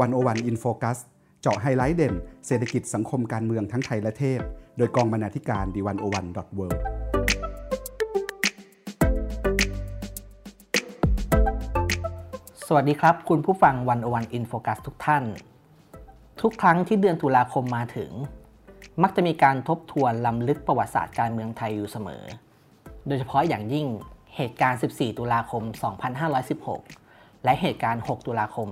One O One In Focus เจาะไฮไลท์เด่น เศรษฐกิจสังคมการเมืองทั้งไทยและเทศ โดยกองบรรณาธิการ The One O One dot worldสวัสดีครับ คุณผู้ฟัง One O One In Focus ทุกท่าน ทุกครั้งที่เดือนตุลาคมมาถึง มักจะมีการทบทวนรำลึกประวัติศาสตร์การเมืองไทยอยู่เสมอ โดยเฉพาะอย่างยิ่งเหตุการณ์ 14 ตุลาคม 2516 และเหตุการณ์ 6 ตุลาคม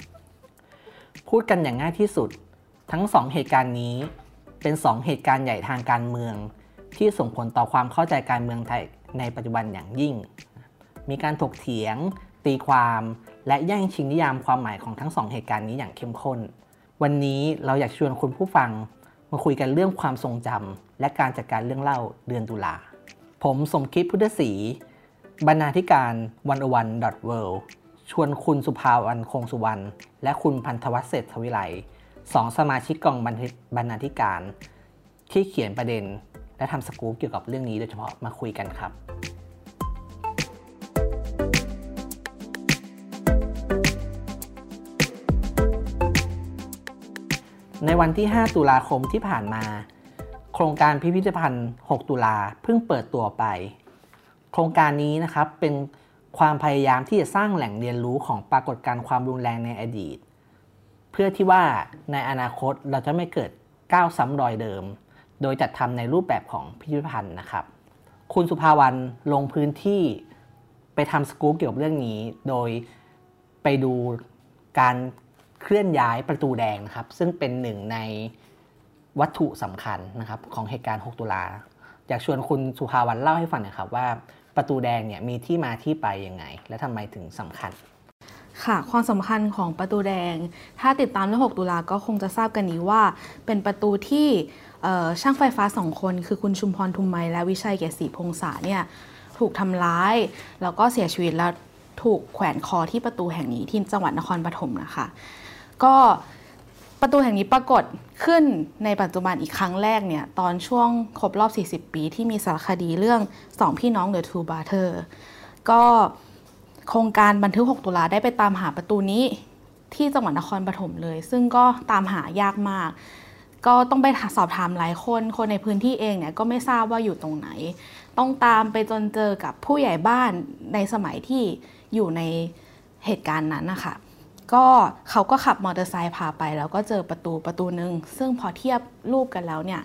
2519 พูดกันอย่างง่ายที่สุด ทั้ง 2 เหตุการณ์นี้เป็น 2 เหตุการณ์ใหญ่ทางการเมือง ที่ส่งผลต่อความเข้าใจการเมืองไทยในปัจจุบันอย่างยิ่ง มีการถกเถียง ตีความ และแย่งชิงนิยามความหมายของทั้ง 2 เหตุการณ์นี้อย่างเข้มข้น วันนี้เราอยากชวนคุณผู้ฟังมาคุยกันเรื่องความทรงจำและการจัดการเรื่องเล่าเดือนตุลา ผมสมคิดพุทธศรี บรรณาธิการวันอวันดอทเวชวนคุณสุภาวันคงสุวรรณและคุณพันธวัฒน์เศรษฐวิไลสองสมาชิกกองบรรณาธิการ ที่เขียนประเด็น และทำสกู๊ปเกี่ยวกับเรื่องนี้โดยเฉพาะมาคุยกันครับในวันที่ 5 ตุลาคมที่ผ่านมา โครงการพิพิธภัณฑ์ 6 ตุลาเพิ่งเปิดตัวไป โครงการนี้นะครับเป็นความพยายามที่จะสร้างแหล่งเรียนรู้ของปรากฏการณ์ความรุนแรงในอดีต เพื่อที่ว่าในอนาคตเราจะไม่เกิดก้าวซ้ำรอยเดิม โดยจัดทำในรูปแบบของพิพิธภัณฑ์นะครับ คุณสุภาวันลงพื้นที่ไปทำสกู๊ปเกี่ยวกับเรื่องนี้ โดยไปดูการเคลื่อนย้ายประตูแดงนะครับ ซึ่งเป็นหนึ่งในวัตถุสำคัญนะครับของเหตุการณ์ 6 ตุลาอยากชวนคุณสุภาวันเล่าให้ฟังหน่อยครับว่า ประตูแดงเนี่ยมีที่มาที่ไปยังไง และทำไมถึงสำคัญ ค่ะ ความสำคัญของประตูแดง ถ้าติดตามเรื่อง 6 ตุลาก็คงจะทราบกันนี้ว่า เป็นประตูที่ช่างไฟฟ้าสองคน คือคุณชุมพรทุมไมและวิชัยเกษรีพงษาเนี่ยถูกทำร้าย แล้วก็เสียชีวิตแล้วถูกแขวนคอที่ประตูแห่งนี้ที่จังหวัดนครปฐมนะคะ ก็ ประตูแห่งนี้ปรากฏขึ้นในปัจจุบันอีกครั้งแรกเนี่ย ตอนช่วงครบรอบ 40 ปีที่มีสารคดีเรื่องสองพี่น้อง The Two Brother ก็โครงการบันทึก 6 ตุลาได้ไปตามหาประตูนี้ที่จังหวัดนครปฐมเลย ซึ่งก็ตามหายากมาก ก็ต้องไปสอบถามหลายคน คนในพื้นที่เองเนี่ยก็ไม่ทราบว่าอยู่ตรงไหน ต้องตามไปจนเจอกับผู้ใหญ่บ้านในสมัยที่อยู่ในเหตุการณ์นั้นนะคะ ก็เขาก็ขับมอเตอร์ไซค์พาไป แล้วก็เจอประตูประตูหนึ่งซึ่งพอเทียบรูปกันแล้วเนี่ย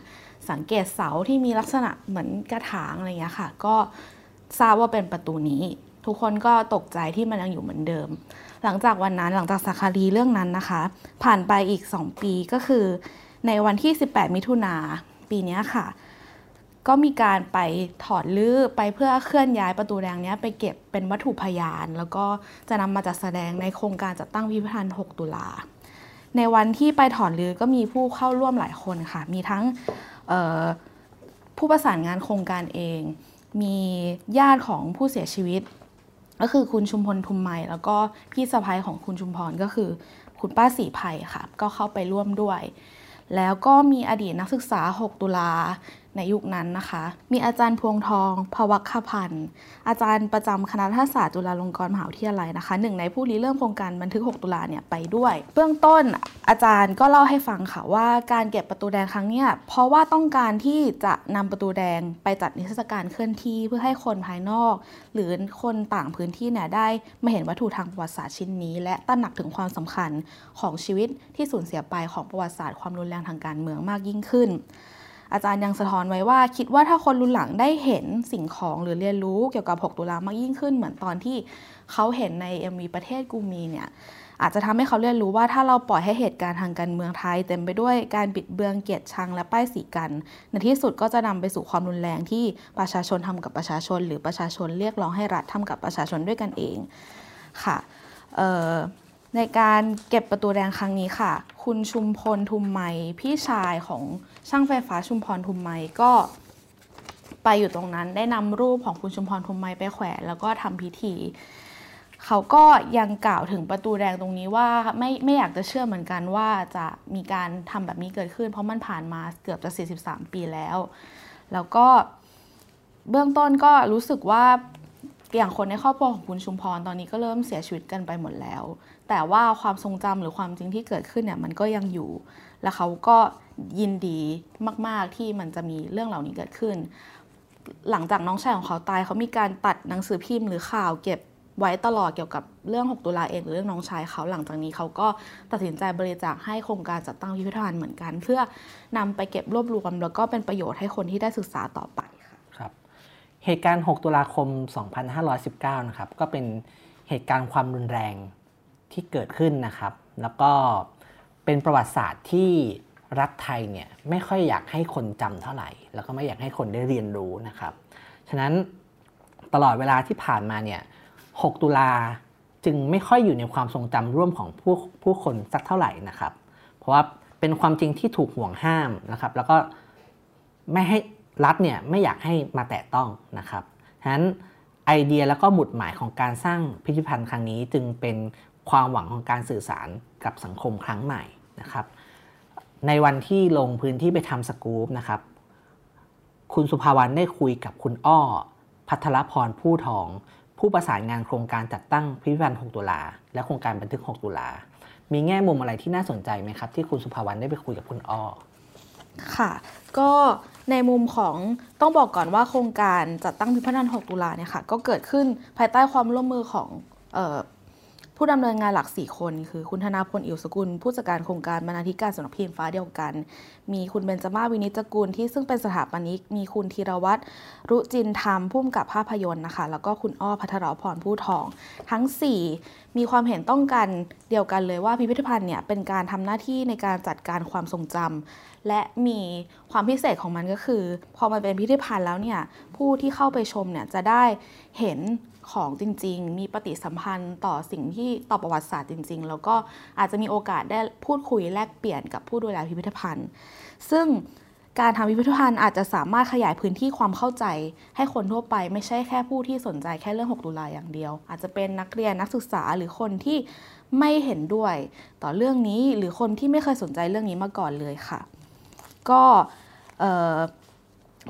สังเกตเสาที่มีลักษณะเหมือนกระถางอะไรเงี้ยค่ะ ก็ทราบว่าเป็นประตูนี้ ทุกคนก็ตกใจที่มันยังอยู่เหมือนเดิม หลังจากวันนั้นหลังจากสักคารีเรื่องนั้นนะคะ ผ่านไปอีก 2 ปีก็คือ ในวันที่ 18 มิถุนาปีนี้ค่ะ ก็มีการไปถอดลื้อไปเพื่อเคลื่อนย้ายประตูแดงนี้ไปเก็บเป็นวัตถุพยาน แล้วก็จะนำมาจัดแสดงในโครงการจัดตั้งพิพิธภัณฑ์ 6 ตุลา ในวันที่ไปถอดลื้อก็มีผู้เข้าร่วมหลายคนค่ะ มีทั้งผู้ประสานงานโครงการเอง มีญาติของผู้เสียชีวิต ก็คือคุณชุมพลทุมไมแล้วก็พี่สะพ้ายของคุณชุมพรก็คือคุณป้าสีไผ่ค่ะ ก็เข้าไปร่วมด้วย แล้วก็มีอดีตนักศึกษา 6 ตุลา ในยุคนั้นนะคะ มีอาจารย์พวงทองภวัคพันธ์อาจารย์ประจำคณะรัศาสตร์จุฬาลงกรณ์มหาวิทยาลัยนะคะหนึ่งในผู้ริเริ่มโครงการบันทึก 6 ตุลาเนี่ยไปด้วย เบื้องต้นอาจารย์ก็เล่าให้ฟังค่ะว่าการเก็บประตูแดงครั้งนี้เพราะว่าต้องการที่จะนำประตูแดงไปจัดนิทรรศการเคลื่อนที่เพื่อให้คนภายนอก หรือคนต่างพื้นที่เนี่ยได้มาเห็นวัตถุทางประวัติศาสตร์ชิ้นนี้ และตระหนักถึงความสำคัญของชีวิตที่สูญเสียไปของประวัติศาสตร์ความรุนแรงทางการเมืองมากยิ่งขึ้น อาจารย์ยังสะท้อนไว้ว่า คิดว่าถ้าคนรุ่นหลังได้เห็นสิ่งของหรือเรียนรู้เกี่ยวกับ 6 ตุลามากยิ่งขึ้นเหมือนตอนที่เขาเห็นใน MV ประเทศกูมีเนี่ยอาจจะทำให้เขาเรียนรู้ว่าถ้าเราปล่อยให้เหตุการณ์ทางการเมืองไทย เต็มไปด้วยการบิดเบือนเกียรติชังและป้ายสีกัน ในที่สุดก็จะนำไปสู่ความรุนแรงที่ประชาชนทำกับประชาชน หรือประชาชนเรียกร้องให้รัฐทำกับประชาชนด้วยกันเองค่ะในการเก็บประตูแดงครั้งนี้ค่ะ คุณชุมพลทุมไมพี่ชายของ ช่างไฟฟ้าชุมพรทุมไมก็ไปอยู่ตรงนั้นได้นำรูปของคุณชุมพรทุมไมไปแขวนแล้วก็ทำพิธี เขาก็ยังกล่าวถึงประตูแดงตรงนี้ว่าไม่ไม่อยากจะเชื่อเหมือนกันว่าจะมีการทำแบบนี้เกิดขึ้น เพราะมันผ่านมาเกือบจะ 43 ปีแล้ว แล้วก็เบื้องต้นก็รู้สึกว่าอย่างคนในครอบครัวของคุณชุมพรตอนนี้ก็เริ่มเสียชีวิตกันไปหมดแล้ว แต่ว่าความทรงจำหรือความจริงที่เกิดขึ้นเนี่ยมันก็ยังอยู่ และเขาก็ ยินดีมาก ๆ ที่มันจะมีเรื่องเหล่านี้เกิดขึ้น หลังจากน้องชายของเขาตายเขามีการตัดหนังสือพิมพ์หรือข่าวเก็บไว้ตลอดเกี่ยวกับเรื่อง 6 ตุลาเองหรือเรื่องน้องชายเขาหลังจากนี้เขาก็ตัดสินใจบริจาคให้โครงการจัดตั้งพิพิธภัณฑ์เหมือนกัน เพื่อนำไปเก็บรวบรวม แล้วก็เป็นประโยชน์ให้คนที่ได้ศึกษาต่อไปค่ะครับ เหตุการณ์ 6 ตุลาคม 2519 นะครับ ก็เป็นเหตุการณ์ความรุนแรงที่เกิดขึ้นนะครับ แล้วก็เป็นประวัติศาสตร์ที่ รัฐไทยเนี่ยไม่ค่อยอยากให้คนจำเท่าไหร่ แล้วก็ไม่อยากให้คนได้เรียนรู้นะครับ ฉะนั้นตลอดเวลาที่ผ่านมาเนี่ย 6 ตุลาจึงไม่ค่อยอยู่ในความทรงจำร่วมของผู้ผู้คนสักเท่าไหร่นะครับ เพราะว่าเป็นความจริงที่ถูกห่วงห้ามนะครับ แล้วก็ไม่ให้รัฐเนี่ยไม่อยากให้มาแตะต้องนะครับฉะนั้นไอเดียแล้วก็หมุดหมายของการสร้างพิพิธภัณฑ์ครั้งนี้จึงเป็นความหวังของการสื่อสารกับสังคมครั้งใหม่นะครับ ในวันที่ลงพื้นที่ไปทำสกู๊ปนะครับ คุณสุภาวรรณได้คุยกับคุณอ้อ พัทรพรผู้ทอง ผู้ประสานงานโครงการจัดตั้งพิพิธภัณฑ์ 6 ตุลา และโครงการบันทึก 6 ตุลา มีแง่มุมอะไรที่น่าสนใจไหมครับ ที่คุณสุภาวรรณได้ไปคุยกับคุณอ้อ ค่ะ ก็ในมุมของต้องบอกก่อนว่าโครงการจัดตั้งพิพิธภัณฑ์ 6 ตุลาเนี่ยค่ะก็เกิดขึ้นภายใต้ความร่วมมือของ ผู้ดำเนินงานหลัก 4 คนคือคุณธนาพลอิวสกุล ผู้จัดการโครงการบรรณาธิการสำนักพิมพ์ฟ้าเดียวกัน มีคุณเบญจมาวินิจกุลที่ซึ่งเป็นสถาปนิก มีคุณธีรวัตรรุจินธรรมผู้กำกับภาพยนตร์นะคะ แล้วก็คุณอ้อพัทรพรผู้ทอง ทั้ง 4 มีความเห็นต้องกันเดียวกันเลยว่าพิพิธภัณฑ์เนี่ยเป็นการทำหน้าที่ในการจัดการความทรงจำและมีความพิเศษของมันก็คือ พอมันเป็นพิพิธภัณฑ์แล้วเนี่ยผู้ที่เข้าไปชมเนี่ยจะได้เห็น ของจริง ๆ มีปฏิสัมพันธ์ต่อสิ่งที่ต่อประวัติศาสตร์จริง ๆ แล้วก็อาจจะมีโอกาสได้พูดคุยแลกเปลี่ยนกับผู้ดูแลพิพิธภัณฑ์ ซึ่งการทำพิพิธภัณฑ์อาจจะสามารถขยายพื้นที่ความเข้าใจ ให้คนทั่วไปไม่ใช่แค่ผู้ที่สนใจแค่เรื่อง 6 ตุลาอย่างเดียว อาจจะเป็นนักเรียนนักศึกษาหรือคนที่ไม่เห็นด้วย ต่อเรื่องนี้หรือคนที่ไม่เคยสนใจเรื่องนี้มาก่อนเลยค่ะ ก็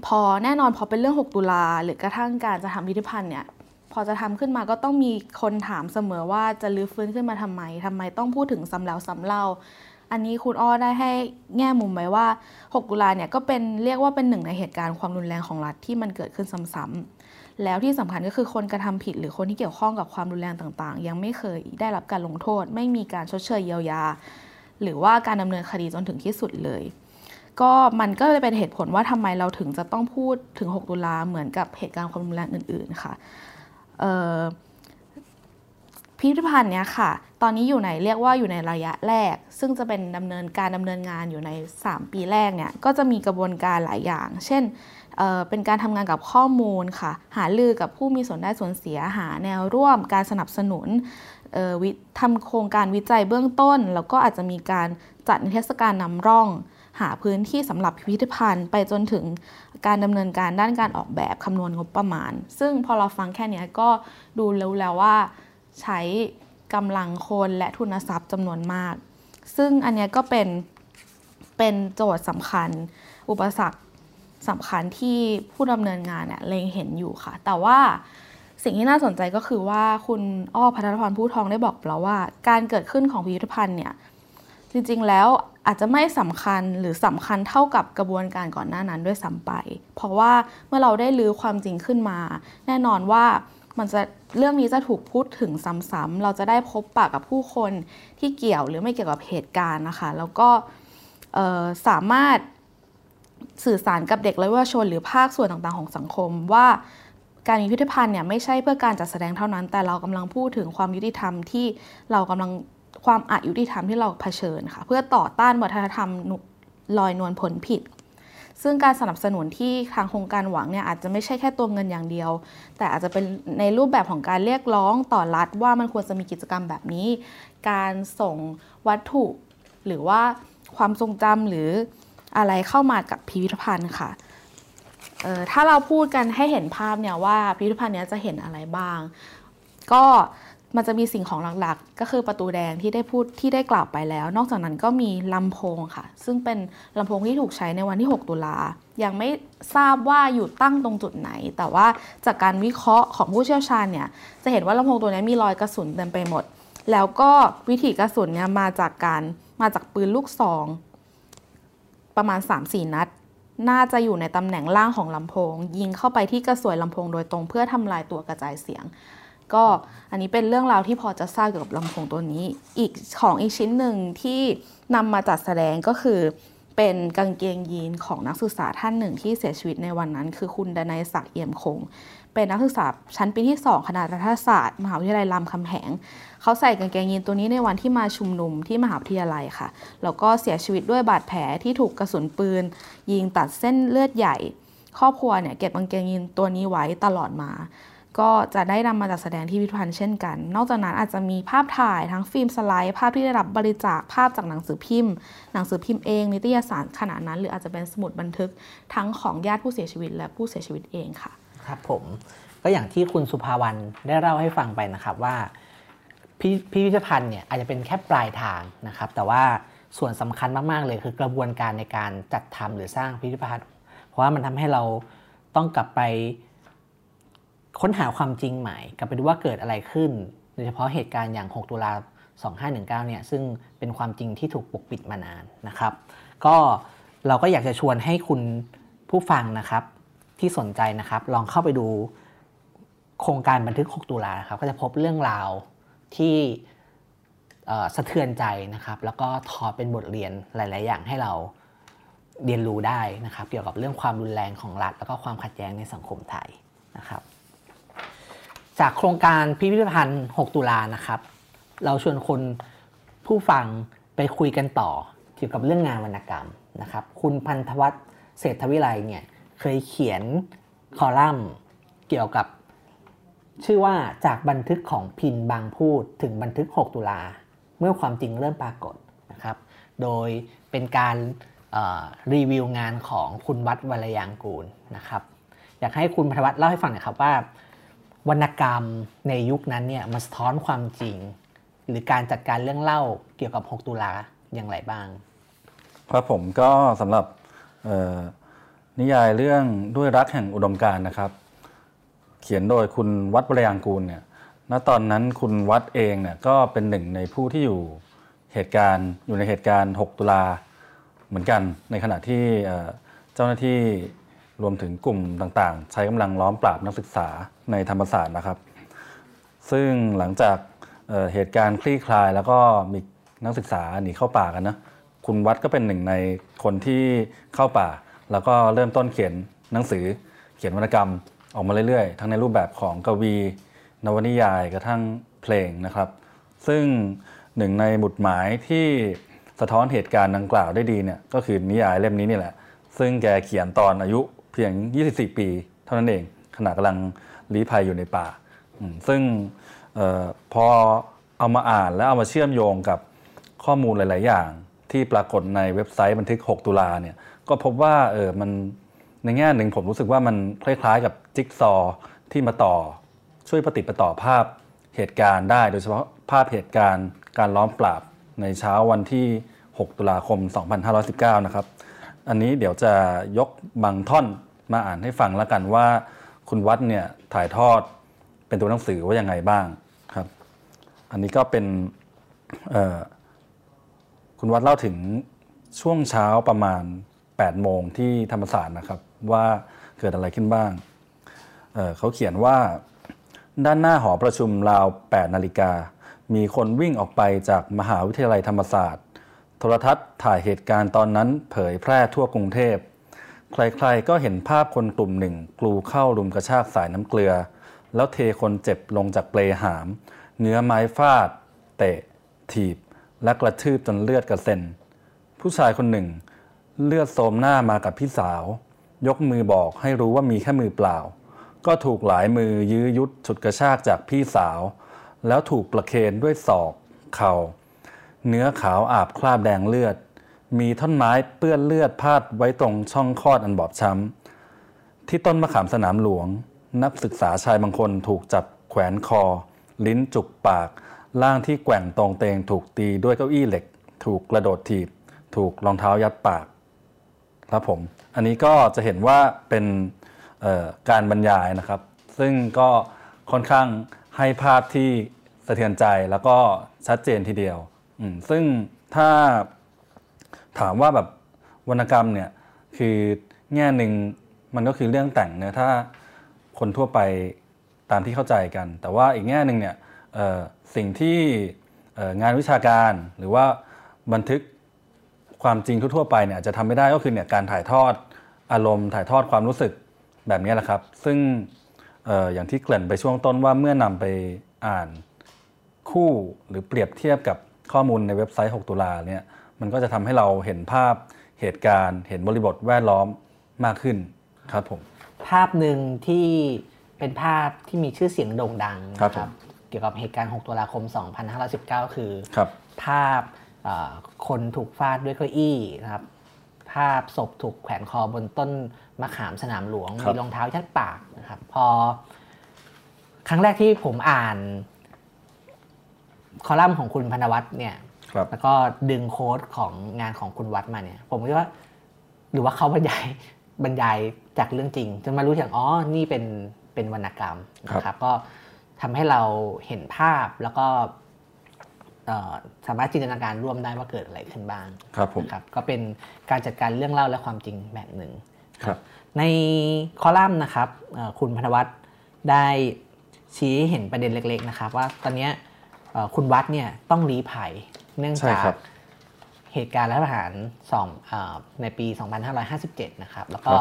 พอแน่นอนพอเป็นเรื่อง 6 ตุลาหรือกระทั่งการจะทำพิพิธภัณฑ์เนี่ย อจะทำขึ้นมาก็ต้องมีคนถามเสมอว่าจะลื้อฟื้นขึ้นมาทำไมทำไมต้องพูดถึงซ้ำแล้วซ้ำเล่า อันนี้คุณอ้อได้ให้แง่มุมไว้ว่า 6 ตุลาเนี่ยก็เป็นเรียกว่าเป็นหนึ่งในเหตุการณ์ความรุนแรงของรัฐที่มันเกิดขึ้นซ้ำๆแล้วที่สำคัญก็คือคนกระทำผิดหรือคนที่เกี่ยวข้องกับความรุนแรงต่างๆ ยังไม่เคยได้รับการลงโทษ ไม่มีการชดเชยเยียวยา หรือว่าการดำเนินคดีจนถึงที่สุดเลยก็มันก็เลยเป็นเหตุผลว่าทำไมเราถึงจะต้องพูดถึง 6 ตุลาเหมือนกับเหตุการณ์ความรุนแรงอื่น ๆ ค่ะ พิพิธภัณฑ์เนี้ยค่ะ ตอนนี้อยู่ในเรียกว่าอยู่ในระยะแรก ซึ่งจะเป็นดำเนินการดำเนินงานอยู่ใน 3 ปีแรกเนี่ย ก็จะมีกระบวนการหลายอย่าง เช่นเเป็นการทำงานกับข้อมูลค่ะ หาลือกับผู้มีส่วนได้ส่วนเสีย หาแนวร่วม การสนับสนุนทำโครงการวิจัยเบื้องต้น แล้วก็อาจจะมีการจัดนิทรรศการนำร่อง หาพื้นที่สำหรับพิพิธภัณฑ์ ไปจนถึง การดำเนินการด้านการออกแบบคำนวณงบประมาณ ซึ่งพอเราฟังแค่นี้ก็ดูแล้วแล้วว่าใช้กำลังคนและทุนทรัพย์จำนวนมาก ซึ่งอันนี้ก็เป็นเป็นโจทย์สำคัญ อุปสรรคสำคัญที่ผู้ดำเนินงานเนี่ยเล็งเห็นอยู่ค่ะ แต่ว่าสิ่งที่น่าสนใจก็คือว่าคุณอ้อพัทรพรผู้ทองได้บอกเราว่า การเกิดขึ้นของพิพิธภัณฑ์เนี่ยจริงๆแล้ว อาจจะไม่สำคัญหรือสำคัญเท่ากับกระบวนการก่อนหน้านั้นด้วยซ้ำไป เพราะว่าเมื่อเราได้ลื้อความจริงขึ้นมา แน่นอนว่ามันจะเรื่องนี้จะถูกพูดถึงซ้ำๆเราจะได้พบปะกับผู้คนที่เกี่ยวหรือไม่เกี่ยวกับเหตุการณ์นะคะ แล้วก็สามารถสื่อสารกับเด็กและเยาวชนหรือภาคส่วนต่างๆของสังคมว่าการมีพิพิธภัณฑ์เนี่ยไม่ใช่เพื่อการจัดแสดงเท่านั้น แต่เรากำลังพูดถึงความยุติธรรมที่เรากำลัง ความอายุติธรรมที่เราเผชิญค่ะ เพื่อต่อต้านวัฒนธรรมลอยนวลผลผิด ซึ่งการสนับสนุนที่ทางโครงการหวังเนี่ยอาจจะไม่ใช่แค่ตัวเงินอย่างเดียว แต่อาจจะเป็นในรูปแบบของการเรียกร้องต่อรัฐว่ามันควรจะมีกิจกรรมแบบนี้ การส่งวัตถุหรือว่าความทรงจำหรืออะไรเข้ามากับพิพิธภัณฑ์ค่ะถ้าเราพูดกันให้เห็นภาพเนี่ยว่าพิพิธภัณฑ์เนี้ยจะเห็นอะไรบ้าง ก็ มันจะมีสิ่งของหลักๆ ก็คือประตูแดงที่ได้พูดที่ได้กล่าวไปแล้ว นอกจากนั้นก็มีลำโพงค่ะ ซึ่งเป็นลำโพงที่ถูกใช้ในวันที่ 6 ตุลา ยังไม่ทราบว่าอยู่ตั้งตรงจุดไหน แต่ว่าจากการวิเคราะห์ของผู้เชี่ยวชาญเนี่ย จะเห็นว่าลำโพงตัวนี้มีรอยกระสุนเต็มไปหมด แล้วก็วิถีกระสุนเนี่ยมาจากการมาจากปืนลูกซอง ประมาณ 3-4 นัด น่าจะอยู่ในตำแหน่งล่างของลำโพง ยิงเข้าไปที่กระสวยลำโพงโดยตรงเพื่อทำลายตัวกระจายเสียง ก็อันนี้เป็นเรื่องราวที่พอจะทราบเกี่ยวกับลำโพงตัวนี้ อีกของอีกชิ้นหนึ่งที่นำมาจัดแสดงก็คือ เป็นกางเกงยีนของนักศึกษาท่านหนึ่งที่เสียชีวิตในวันนั้น คือคุณดนัยศักดิ์เอี่ยมคง เป็นนักศึกษาชั้นปีที่ 2 คณะรัฐศาสตร์มหาวิทยาลัยรามคำแหงเขาใส่กางเกงยีนตัวนี้ในวันที่มาชุมนุมที่มหาวิทยาลัยค่ะแล้วก็เสียชีวิตด้วยบาดแผลที่ถูกกระสุนปืน ยิงตัดเส้นเลือดใหญ่ ครอบครัวเนี่ยเก็บกางเกงยีนตัวนี้ไว้ตลอดมา ก็จะได้นำมาจัดแสดงที่พิพิธภัณฑ์เช่นกัน นอกจากนั้นอาจจะมีภาพถ่ายทั้งฟิล์มสไลด์ ภาพที่ได้รับบริจาคภาพจากหนังสือพิมพ์ หนังสือพิมพ์เอง นิตยสารขณะนั้น หรืออาจจะเป็นสมุดบันทึกทั้งของญาติผู้เสียชีวิต และผู้เสียชีวิตเองค่ะ ครับผมก็อย่างที่คุณสุภาวรรณได้เล่าให้ฟังไปนะครับว่าพิพิพิธภัณฑ์เนี่ยอาจจะเป็นแค่ปลายทางนะครับ แต่ว่าส่วนสำคัญมาก ๆ เลยคือกระบวนการในการจัดทำหรือสร้างพิพิธภัณฑ์ เพราะว่ามันทำให้เราต้องกลับไป ค้นหาความจริงใหม่ กลับไปดูว่าเกิดอะไรขึ้น โดยเฉพาะเหตุการณ์อย่าง 6 ตุลา 2519 เนี่ยซึ่งเป็นความจริงที่ถูกปกปิดมานานนะครับ ก็เราก็อยากจะชวนให้คุณผู้ฟังนะครับที่สนใจนะครับ ลองเข้าไปดูโครงการบันทึก 6 ตุลาครับ ก็จะพบเรื่องราวที่สะเทือนใจนะครับ แล้วก็ถอดเป็นบทเรียนหลาย ๆ อย่างให้เราเรียนรู้ได้นะครับ เกี่ยวกับเรื่องความรุนแรงของรัฐ แล้วก็ความขัดแย้งในสังคมไทยนะครับ จากโครงการพิพิธภัณฑ์ 6 ตุลานะครับ เราชวนคนผู้ฟังไปคุยกันต่อเกี่ยวกับเรื่องงานวรรณกรรมนะครับ คุณพันธวัฒน์เศรษฐวิไลเนี่ยเคยเขียนคอลัมน์เกี่ยวกับ ชื่อว่าจากบันทึกของพินบางพูดถึงบันทึก 6 ตุลา เมื่อความจริงเริ่มปรากฏนะครับ โดยเป็นการรีวิวงานของคุณวัดวรยางกูลนะครับ อยากให้คุณพัทวัฒน์เล่าให้ฟังหน่อยครับว่า วรรณกรรมในยุคนั้นเนี่ยมันสะท้อนความจริง หรือการจัดการเรื่องเล่าเกี่ยวกับ 6 ตุลาอย่างไรบ้าง ครับผมก็สำหรับนิยายเรื่องด้วยรักแห่งอุดมการนะครับ เขียนโดยคุณวัดบระยางกูลเนี่ยณตอนนั้นคุณวัดเองเนี่ยก็เป็นหนึ่งในผู้ที่อยู่เหตุการณ์อยู่ในเหตุการณ์ 6 ตุลาเหมือนกันในขณะที่เจ้าหน้าที่ รวมถึงกลุ่มต่างๆ ใช้กำลังล้อมปราบนักศึกษาในธรรมศาสตร์นะครับ ซึ่งหลังจากเเหตุการณ์คลี่คลายแล้วก็มีนักศึกษาหนีเข้าป่ากันนะคุณวัดก็เป็นหนึ่งในคนที่เข้าป่า แล้วก็เริ่มต้นเขียนหนังสือเขียนวรรณกรรมออกมาเรื่อยๆ ทั้งในรูปแบบของกวี นวนิยายกระทั่งเพลงนะครับ ซึ่งหนึ่งในหมุดหมายที่สะท้อนเหตุการณ์ดังกล่าวได้ดีเนี่ยก็คือนิยายเล่มนี้นี่แหละ ซึ่งแกเขียนตอนอายุ พียง 24 ปี เท่านั้นเองขณะกำลังลี้ภัยอยู่ในป่า ซึ่งออพอเอามาอ่านแล้วเอามาเชื่อมโยงกับข้อมูลหลาย ๆ อย่าง ที่ปรากฏในเว็บไซต์บันทึก 6 ตุลาเนี่ยก็พบว่าเออมันในแง่หนึ่งผมรู้สึกว่ามันคล้าย ๆ กับจิ๊กซอที่มาต่อช่วยปฏิปต่อภาพเหตุการณ์ได้ โดยเฉพาะภาพเหตุการณ์การล้อมปราบในเช้าวันที่ 6 ตุลาคม 2519 นะครับ อันนี้เดี๋ยวจะยกบางท่อน มาอ่านให้ฟังแล้วกันว่า คุณวัดเนี่ยถ่ายทอดเป็นตัวหนังสือว่ายังไงบ้างครับ อันนี้ก็เป็นคุณวัดเล่าถึงช่วงเช้าประมาณ 8 โมงที่ธรรมศาสตร์นะครับ ว่าเกิดอะไรขึ้นบ้างเเขาเขียนว่าด้านหน้าหอประชุมราว 8 นาฬิกา มีคนวิ่งออกไปจากมหาวิทยาลัยธรรมศาสตร์ โทรทัศน์ถ่ายเหตุการณ์ตอนนั้นเผยแพร่ทั่วกรุงเทพ ใครๆก็เห็นภาพคนกลุ่มหนึ่งกลูเข้ารุมกระชากสายน้ำเกลือ แล้วเทคนเจ็บลงจากเปลหาม เนื้อไม้ฟาด เตะ ถีบ และกระทืบจนเลือดกระเซ็น ผู้ชายคนหนึ่ง เลือดโสมหน้ามากับพี่สาว ยกมือบอกให้รู้ว่ามีแค่มือเปล่า ก็ถูกหลายมือยื้อยุดฉุดกระชากจากพี่สาว แล้วถูกประเคนด้วยศอก เขา่าเนื้อขาวอาบคราบแดงเลือด มีท่อนไม้เปื้อนเลือดพาดไว้ตรงช่องคลอดอันบอบช้ำ ที่ต้นมะขามสนามหลวง นักศึกษาชายบางคนถูกจับแขวนคอ ลิ้นจุกปากร่างที่แกว่งตรงเตงถูกตีด้วยเก้าอี้เหล็ก ถูกกระโดดถีบ ถูกรองเท้ายัดปาก ครับผม อันนี้ก็จะเห็นว่าเป็นการบรรยายนะครับ ซึ่งก็ค่อนข้างให้ภาพที่สะเทือนใจแล้วก็ชัดเจนทีเดียว ซึ่งถ้า ถามว่าแบบวรรณกรรมเนี่ยคือแง่หนึ่งมันก็คือเรื่องแต่งเนะถ้าคนทั่วไปตามที่เข้าใจกัน แต่ว่าอีกแง่หนึ่งเนี่ยสิ่งที่งานวิชาการหรือว่าบันทึกความจริงทั่วไปเนี่ยจะทำไม่ได้ก็คือเนี่ยการถ่ายทอดอารมณ์ ถ่ายทอดความรู้สึกแบบนี้แหละครับ ซึ่งออย่างที่เกริ่นไปช่วงต้นว่าเมื่อนำไปอ่านคู่หรือเปรียบเทียบกับข้อมูลในเว็บไซต์ 6 ตุลาเนี่ย มันก็จะทำให้เราเห็นภาพเหตุการณ์ เห็นบริบทแวดล้อมมากขึ้นครับผมภาพหนึ่งที่เป็นภาพที่มีชื่อเสียงโด่งดังนะครับเกี่ยวกับเหตุการณ์ 6 ตุลาคม 2519 คือคภาพคนถูกฟาดด้วยเก้าอี้นะครับภาพศพถูกแขวนคอบนต้นมะขามสนามหลวงมีรองเท้ายัดปากนะครับ พอ ครั้งแรกที่ผมอ่าน คอลัมน์ของคุณพนวัตรเนี่ย แล้วก็ดึงโค้ดของงานของคุณวัดมาเนี่ย ผมคิดว่า หรือว่าเขาบรรยายบรรยายจากเรื่องจริงจนมารู้อย่างอ๋อนี่เป็นเป็นวรรณกรรมนะครับ ก็ทำให้เราเห็นภาพแล้วก็สามารถจินตนาการร่วมได้ว่าเกิดอะไรขึ้นบ้างครับผมครับก็เป็นการจัดการเรื่องเล่าและความจริงแบบหนึ่งครับในคอลัมน์นะครับคุณพนวัตรได้ชี้เห็นประเด็นเล็ก ๆ นะครับ ว่าตอนนี้คุณวัดเนี่ยต้องรีภัย เนื่องจากเหตุการณ์รัฐประหารสองในปี 2557 นะครับ แล้วก็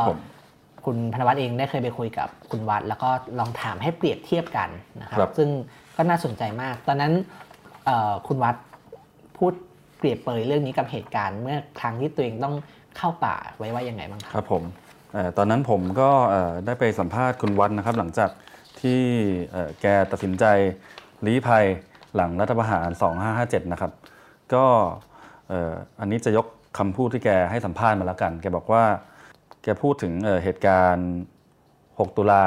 คุณพนวัตเองได้เคยไปคุยกับคุณวัด แล้วก็ลองถามให้เปรียบเทียบกันนะครับ ซึ่งก็น่าสนใจมาก ตอนนั้นคุณวัดพูดเปรียบเปยเรื่องนี้กับเหตุการณ์เมื่อครั้งที่ตัวเองต้องเข้าป่าไว้ว่ายังไงบ้างครับครับผมตอนนั้นผมก็ได้ไปสัมภาษณ์คุณวัดนะครับ หลังจากที่แกตัดสินใจลี้ภัยหลังรัฐประหาร 2557 นะครับ ก็อันนี้จะยกคำพูดที่แกให้สัมภาษณ์มาแล้วกัน แกบอกว่า แกพูดถึงเหตุการณ์ 6 ตุลา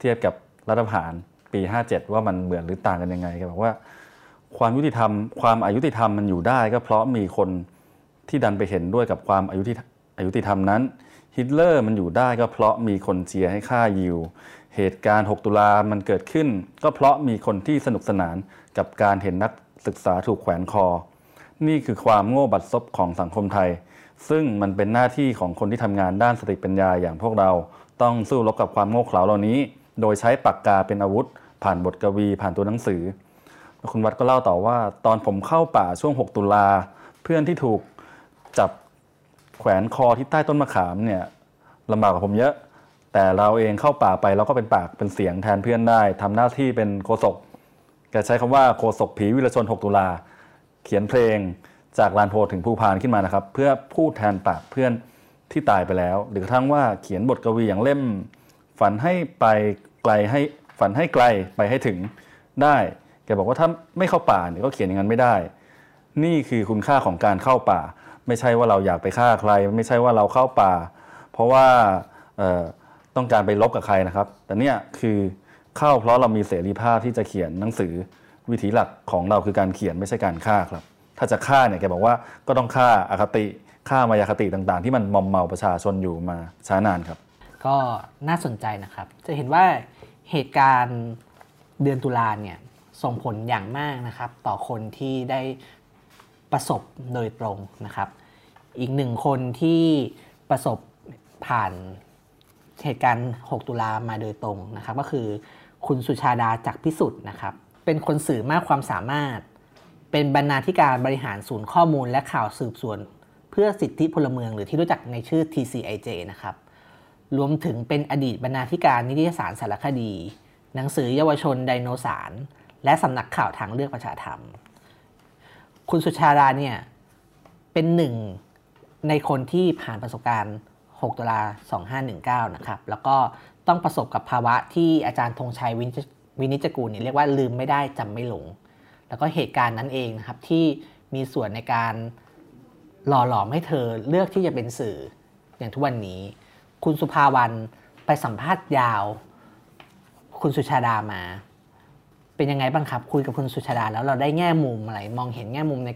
เทียบกับรัฐประหารปี 57 ว่ามันเหมือนหรือต่างกันยังไง แกบอกว่าความยุติธรรม ความอายุติธรรมมันอยู่ได้ ก็เพราะมีคนที่ดันไปเห็นด้วยกับความอายุที่อายุติธรรมนั้นฮิตเลอร์มันอยู่ได้ก็เพราะมีคนเชียร์ให้ฆ่ายิว เหตุการณ์ 6 ตุลามันเกิดขึ้น ก็เพราะมีคนที่สนุกสนานกับการเห็นนักศึกษาถูกแขวนคอ นี่คือความโง่บัดซบของสังคมไทย ซึ่งมันเป็นหน้าที่ของคนที่ทำงานด้านสติปัญญาอย่างพวกเรา ต้องสู้รบกับความโง่เขลาเหล่านี้ โดยใช้ปากกาเป็นอาวุธ ผ่านบทกวีผ่านตัวหนังสือ คุณวัดก็เล่าต่อว่า ตอนผมเข้าป่าช่วง 6 ตุลา เพื่อนที่ถูกจับแขวนคอที่ใต้ต้นมะขามเนี่ยลำบากกว่าผมเยอะ แต่เราเองเข้าป่าไปเราก็เป็นปากเป็นเสียงแทนเพื่อนได้ทำหน้าที่เป็นโคศกแกใช้คำว่าโคศกผีวิรชน 6 ตุลา เขียนเพลงจากลานโพถึงภูพานขึ้นมานะครับ เพื่อพูดแทนปากเพื่อนที่ตายไปแล้ว หรือกระทั่งว่าเขียนบทกวีอย่างเล่ม ฝันให้ไปไกลให้ฝันให้ไกลไปให้ถึงได้แกบอกว่าถ้าไม่เข้าป่าเนี่ยก็เขียนอย่างนั้นไม่ได้ นี่คือคุณค่าของการเข้าป่า ไม่ใช่ว่าเราอยากไปฆ่าใคร ไม่ใช่ว่าเราเข้าป่า เพราะว่าต้องการไปลบกับใครนะครับ แต่เนี่ยคือเข้าเพราะเรามีเสรีภาพที่จะเขียนหนังสือ วิธีหลักของเราคือการเขียนไม่ใช่การฆ่าครับ ถ้าจะฆ่าเนี่ยแกบอกว่าก็ต้องฆ่าอาคติฆ่ามายาคติต่างๆ ที่มันมอมเมาประชาชนอยู่มาช้านานครับ ก็น่าสนใจนะครับ จะเห็นว่าเหตุการณ์เดือนตุลาเนี่ยส่งผลอย่างมากนะครับ ต่อคนที่ได้ประสบโดยตรงนะครับ อีกหนึ่งคนที่ประสบผ่านเหตุการณ์ 6 ตุลามาโดยตรงนะครับ ก็คือคุณสุชาดาจากพิสุทธิ์นะครับ เป็นคนสื่อมากความสามารถ เป็นบรรณาธิการบริหารศูนย์ข้อมูลและข่าวสืบสวน เพื่อสิทธิพลเมืองหรือที่รู้จักในชื่อ TCIJ นะครับ รวมถึงเป็นอดีตบรรณาธิการนิตยสารสารคดี หนังสือเยาวชนไดโนสารและสำนักข่าวทางเลือกประชาธรรม คุณสุชาดาเนี่ยเป็นหนึ่งในคนที่ผ่านประสบการณ์ 6 ตุลา 2519 นะครับ แล้วก็ต้องประสบกับภาวะที่อาจารย์ธงชัยวิ วินิจกูลเนี่ยเรียกว่าลืมไม่ได้จำไม่หลง แล้วก็เหตุการณ์นั้นเองนะครับที่มีส่วนในการหล่อหลอมให้เธอเลือกที่จะเป็นสื่ออย่างทุกวันนี้ คุณสุภาวันไปสัมภาษณ์ยาว คุณสุชาดามา เป็นยังไงบ้างครับ คุยกับคุณสุชาดาแล้วเราได้แง่มุมอะไร มองเห็นแง่มุมใน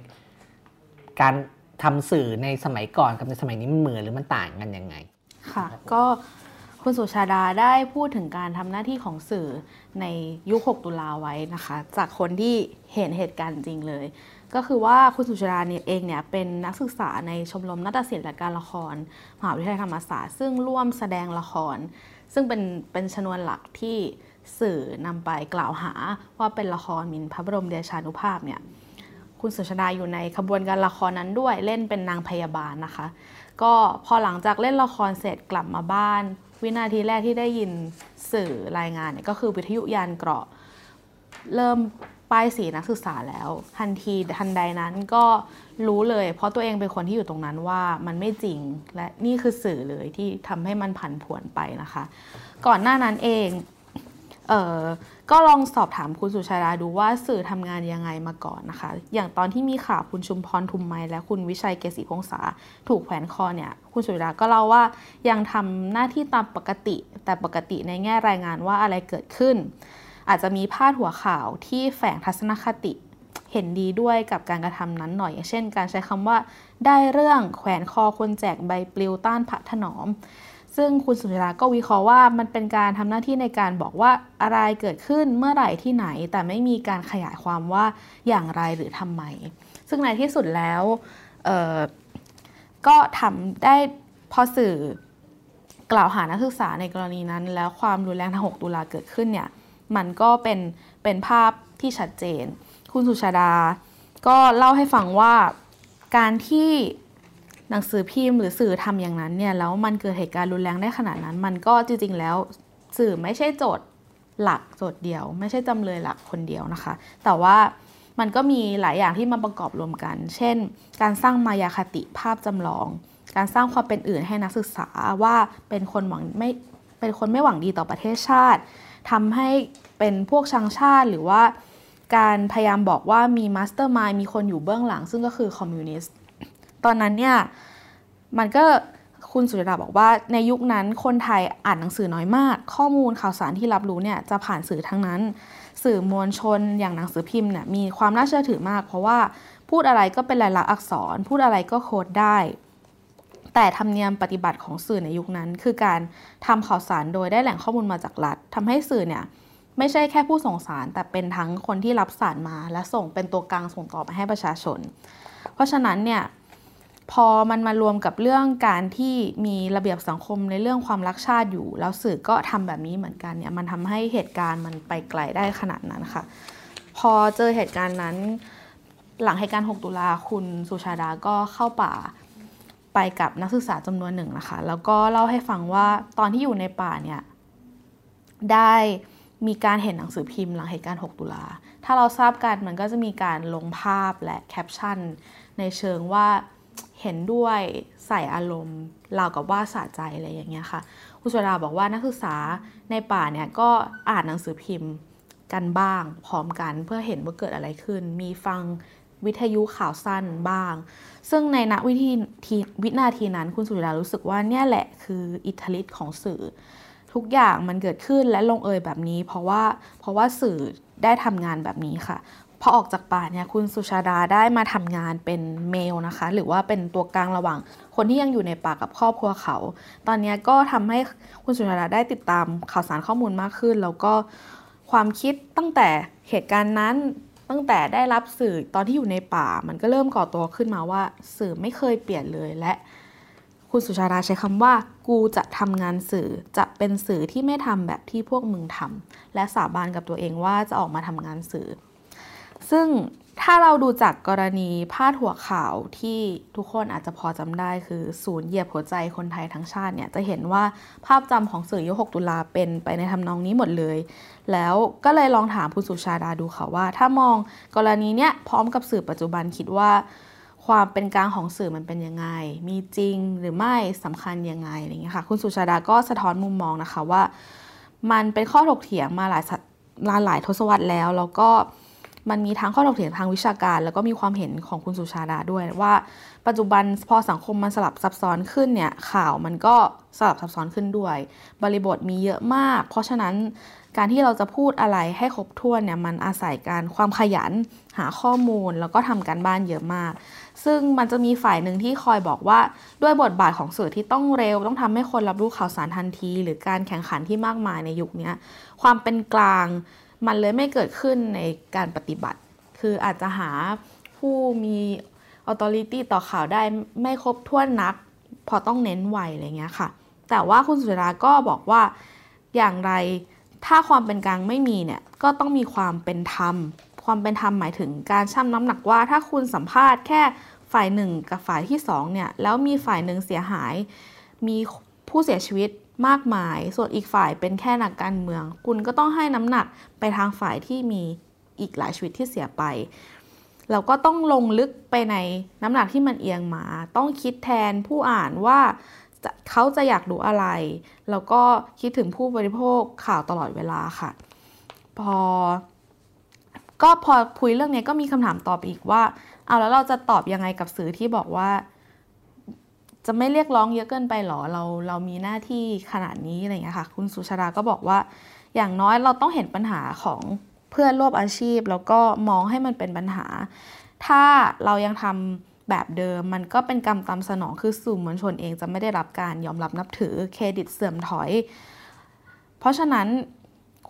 การทำสื่อในสมัยก่อนกับในสมัยนี้มันเหมือนหรือมันต่างกันยังไง ค่ะ ก็ คุณสุชาดาได้พูดถึงการทำหน้าที่ของสื่อในยุค 6 ตุลาไว้นะคะ จากคนที่เห็นเหตุการณ์จริงเลย ก็คือว่าคุณสุชาดาเนี่ยเองเนี่ยเป็นนักศึกษาในชมรมนาฏศิลป์และการละครมหาวิทยาลัยธรรมศาสตร์ซึ่งร่วมแสดงละคร ซึ่งเป็นเป็นชนวนหลักที่สื่อนำไปกล่าวหาว่าเป็นละครมินพระบรมเดชานุภาพเนี่ยคุณสุชาดาอยู่ในขบวนการละครนั้นด้วยเล่นเป็นนางพยาบาลนะคะ ก็พอหลังจากเล่นละครเสร็จกลับมาบ้าน วินาทีแรกที่ได้ยินสื่อรายงานเนี่ยก็คือวิทยุยานเกราะ เริ่มป้ายสีนักศึกษาแล้ว ทันทีทันใดนั้นก็รู้เลย เพราะตัวเองเป็นคนที่อยู่ตรงนั้นว่ามันไม่จริงและนี่คือสื่อเลยที่ทำให้มันผันผวนไปนะคะ ก่อนหน้านั้นเอง เออก็ลองสอบถามคุณสุชาดาดูว่าสื่อทำงานยังไงมาก่อนนะคะ อย่างตอนที่มีข่าวคุณชุมพรทุมไมและคุณวิชัยเกษีพงษาถูกแขวนคอเนี่ย คุณสุชาดาก็เล่าว่ายังทำหน้าที่ตามปกติ แต่ปกติในแง่รายงานว่าอะไรเกิดขึ้น อาจจะมีพาดหัวข่าวที่แฝงทัศนคติเห็นดีด้วยกับการกระทำนั้นหน่อยอย่างเช่น การใช้คำว่าได้เรื่องแขวนคอคนแจกใบปลิวต้านพระถนอม ซึ่งคุณสุนิราก็วิเคราะห์ว่ามันเป็นการทำหน้าที่ในการบอกว่าอะไรเกิดขึ้นเมื่อไหร่ที่ไหน แต่ไม่มีการขยายความว่าอย่างไรหรือทำไม ซึ่งในที่สุดแล้วก็ทำได้พอสื่อกล่าวหานักศึกษาในกรณีนั้น แล้วความรุนแรงทาง6ตุลาเกิดขึ้นเนี่ยมันก็เป็นเป็นภาพที่ชัดเจน คุณสุชาดาก็เล่าให้ฟังว่าการที่ หนังสือพิมพ์หรือสื่อทำอย่างนั้นเนี่ยแล้วมันเกิดเหตุการณ์รุนแรงได้ขนาดนั้น มันก็จริงๆแล้วสื่อไม่ใช่โจทย์หลักโจทย์เดียว ไม่ใช่จำเลยหลักคนเดียวนะคะ แต่ว่ามันก็มีหลายอย่างที่มาประกอบรวมกัน เช่น การสร้างมายาคติภาพจำลอง การสร้างความเป็นอื่นให้นักศึกษาว่าเป็นคนหวังไม่เป็นคนไม่หวังดีต่อประเทศชาติทำให้เป็นพวกชังชาติหรือว่า การพยายามบอกว่ามี mastermind มีคนอยู่เบื้องหลัง ซึ่งก็คือคอมมิวนิสต์ ตอนนั้นเนี่ยมันก็คุณสุชาดาบอกว่าในยุคนั้นคนไทยอ่านหนังสือน้อยมาก ข้อมูลข่าวสารที่รับรู้เนี่ยจะผ่านสื่อทั้งนั้น สื่อมวลชนอย่างหนังสือพิมพ์เนี่ยมีความน่าเชื่อถือมาก เพราะว่าพูดอะไรก็เป็นลายลักษณ์อักษร พูดอะไรก็โค้ดได้ แต่ธรรมเนียมปฏิบัติของสื่อในยุคนั้น คือการทำข่าวสารโดยได้แหล่งข้อมูลมาจากรัฐทำให้สื่อเนี่ยไม่ใช่แค่ผู้ส่งสาร แต่เป็นทั้งคนที่รับสารมา และส่งเป็นตัวกลางส่งต่อไปให้ประชาชน เพราะฉะนั้นเนี่ย พอมันมารวมกับเรื่องการที่มีระเบียบสังคมในเรื่องความรักชาติอยู่ แล้วสื่อก็ทำแบบนี้เหมือนกันเนี่ยมันทำให้เหตุการณ์มันไปไกลได้ขนาดนั้นค่ะ พอเจอเหตุการณ์นั้น หลังเหตุการณ์ 6 ตุลาคุณสุชาดาก็เข้าป่าไปกับนักศึกษาจำนวนหนึ่งนะคะ แล้วก็เล่าให้ฟังว่าตอนที่อยู่ในป่าเนี่ยได้มีการเห็นหนังสือพิมพ์หลังเหตุการณ์ 6 ตุลา ถ้าเราทราบกันมันก็จะมีการลงภาพและแคปชั่นในเชิงว่า เห็นด้วยใส่อารมณ์ราวกับว่าสะใจอะไรอย่างเงี้ยค่ะคุณสุดาบอกว่านักศึกษาในป่าเนี่ยก็อ่านหนังสือพิมพ์กันบ้างพร้อมกันเพื่อเห็นว่าเกิดอะไรขึ้น มีฟังวิทยุข่าวสั้นบ้าง ซึ่งในณวิธีวินาทีนั้นคุณสุดารู้สึกว่าเนี่ยแหละคืออิทธิฤทธิ์ของสื่อ ทุกอย่างมันเกิดขึ้นและลงเอยแบบนี้ เพราะว่าเพราะว่าสื่อได้ทำงานแบบนี้ค่ะ พอออกจากป่าเนี่ยคุณสุชาดาได้มาทำงานเป็นเมลนะคะ หรือว่าเป็นตัวกลางระหว่าง คนที่ยังอยู่ในป่ากับครอบครัวเขา ตอนนี้ก็ทำให้คุณสุชาดาได้ติดตามข่าวสารข้อมูลมากขึ้น แล้วก็ความคิดตั้งแต่เหตุการณ์นั้นตั้งแต่ได้รับสื่อตอนที่อยู่ในป่า มันก็เริ่มก่อตัวขึ้นมาว่า สื่อไม่เคยเปลี่ยนเลยและ คุณสุชาดาใช้คำว่า กูจะทำงานสื่อจะเป็นสื่อที่ไม่ทำแบบที่พวกมึงทำและสาบานกับตัวเองว่าจะออกมาทำงานสื่อ ซึ่งถ้าเราดูจากกรณีพาดหัวข่าวที่ทุกคนอาจจะพอจำได้คือศูนย์เหยียบหัวใจคนไทยทั้งชาติเนี่ยจะเห็นว่าภาพจำของสื่อยุค6ตุลาเป็นไปในทำนองนี้หมดเลย แล้วก็เลยลองถามคุณสุชาดาดูค่ะว่า ถ้ามองกรณีเนี้ยพร้อมกับสื่อปัจจุบันคิดว่า ความเป็นกลางของสื่อมันเป็นยังไง มีจริงหรือไม่สำคัญยังไงอะไรเงี้ยค่ะคุณสุชาดาก็สะท้อนมุมมองนะคะว่า มันเป็นข้อถกเถียงมาหลายหลายทศวรรษแล้วแล้วก็ มันมีทั้งข้อถกเถียงทางวิชาการ แล้วก็มีความเห็นของคุณสุชาดาด้วยว่า ปัจจุบันพอสังคมมันสลับซับซ้อนขึ้นเนี่ยข่าวมันก็สลับซับซ้อนขึ้นด้วย บริบทมีเยอะมาก เพราะฉะนั้นการที่เราจะพูดอะไรให้ครบถ้วนเนี่ยมันอาศัยการความขยันหาข้อมูลแล้วก็ทำการบ้านเยอะมาก ซึ่งมันจะมีฝ่ายหนึ่งที่คอยบอกว่าด้วยบทบาทของสื่อที่ต้องเร็ว ต้องทำให้คนรับรู้ข่าวสารทันที หรือการแข่งขันที่มากมายในยุคนี้ความเป็นกลาง มันเลยไม่เกิดขึ้นในการปฏิบัติ คืออาจจะหาผู้มี authority ต่อข่าวได้ไม่ครบถ้วนนัก พอต้องเน้นไวอะไรเงี้ยค่ะ แต่ว่าคุณสุราก็บอกว่าอย่างไรถ้าความเป็นกลางไม่มีเนี่ย ก็ต้องมีความเป็นธรรม ความเป็นธรรมหมายถึงการชั่งน้ำหนักว่า ถ้าคุณสัมภาษณ์แค่ฝ่ายหนึ่งกับฝ่ายที่สองเนี่ย แล้วมีฝ่ายหนึ่งเสียหาย มีผู้เสียชีวิต มากมาย ส่วนอีกฝ่ายเป็นแค่นักการเมือง คุณก็ต้องให้น้ำหนักไปทางฝ่ายที่มีอีกหลายชีวิตที่เสียไปเราก็ต้องลงลึกไปในน้ำหนักที่มันเอียงมา ต้องคิดแทนผู้อ่านว่าเขาจะอยากดูอะไร แล้วก็คิดถึงผู้บริโภคข่าวตลอดเวลาค่ะ พอ ก็พอคุยเรื่องนี้ก็มีคำถามตอบอีกว่า เอาแล้วเราจะตอบยังไงกับสื่อที่บอกว่า จะไม่เรียกร้องเยอะเกินไปหรอเราเรามีหน้าที่ขนาดนี้อะไรอย่างเงี้ยค่ะ คุณสุชาดาก็บอกว่า อย่างน้อยเราต้องเห็นปัญหาของเพื่อนร่วมอาชีพ แล้วก็มองให้มันเป็นปัญหา ถ้าเรายังทำแบบเดิมมันก็เป็นกรรมตามสนองคือสื่อมวลชนเองจะไม่ได้รับการยอมรับนับถือเครดิตเสื่อมถอย เพราะฉะนั้น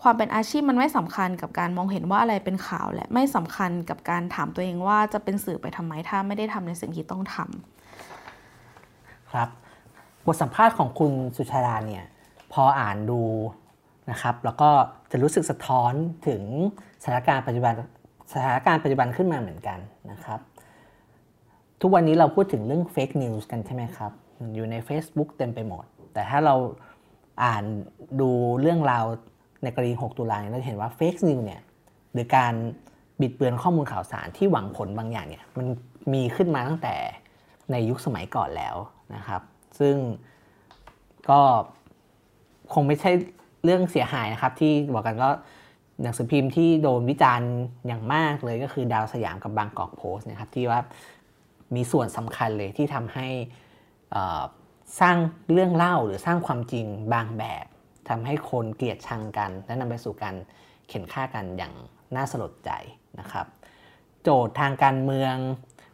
ความเป็นอาชีพมันไม่สำคัญกับการมองเห็นว่าอะไรเป็นข่าวและไม่สำคัญกับการถามตัวเองว่าจะเป็นสื่อไปทำไมถ้าไม่ได้ทำในสิ่งที่ต้องทำ ครับบทสัมภาษณ์ของคุณสุชาดาเนี่ยพออ่านดูนะครับแล้วก็จะรู้สึกสะท้อนถึงสถานการณ์ปัจจุบันสถานการณ์ปัจจุบันขึ้นมาเหมือนกันนะครับทุกวันนี้เราพูดถึงเรื่อง fake news กันใช่ไหมครับ อยู่ใน Facebook เต็มไปหมด แต่ถ้าเราอ่านดูเรื่องราวในกรณี 6 ตุลาเราจะเห็นว่า fake news เนี่ยหรือการบิดเบือนข้อมูลข่าวสารที่หวังผลบางอย่างเนี่ยมันมีขึ้นมาตั้งแต่ในยุคสมัยก่อนแล้ว นะครับ ซึ่งก็คงไม่ใช่เรื่องเสียหายนะครับ ที่บอกกันก็หนังสือพิมพ์ที่โดนวิจารณ์อย่างมากเลยก็คือดาวสยามกับบางกอกโพสต์นะครับที่ว่ามีส่วนสำคัญเลยที่ทำให้สร้างเรื่องเล่าหรือสร้างความจริงบางแบบทำให้คนเกลียดชังกัน และนำไปสู่การเข็นฆ่ากันอย่างน่าสลดใจนะครับ โจทย์ทางการเมือง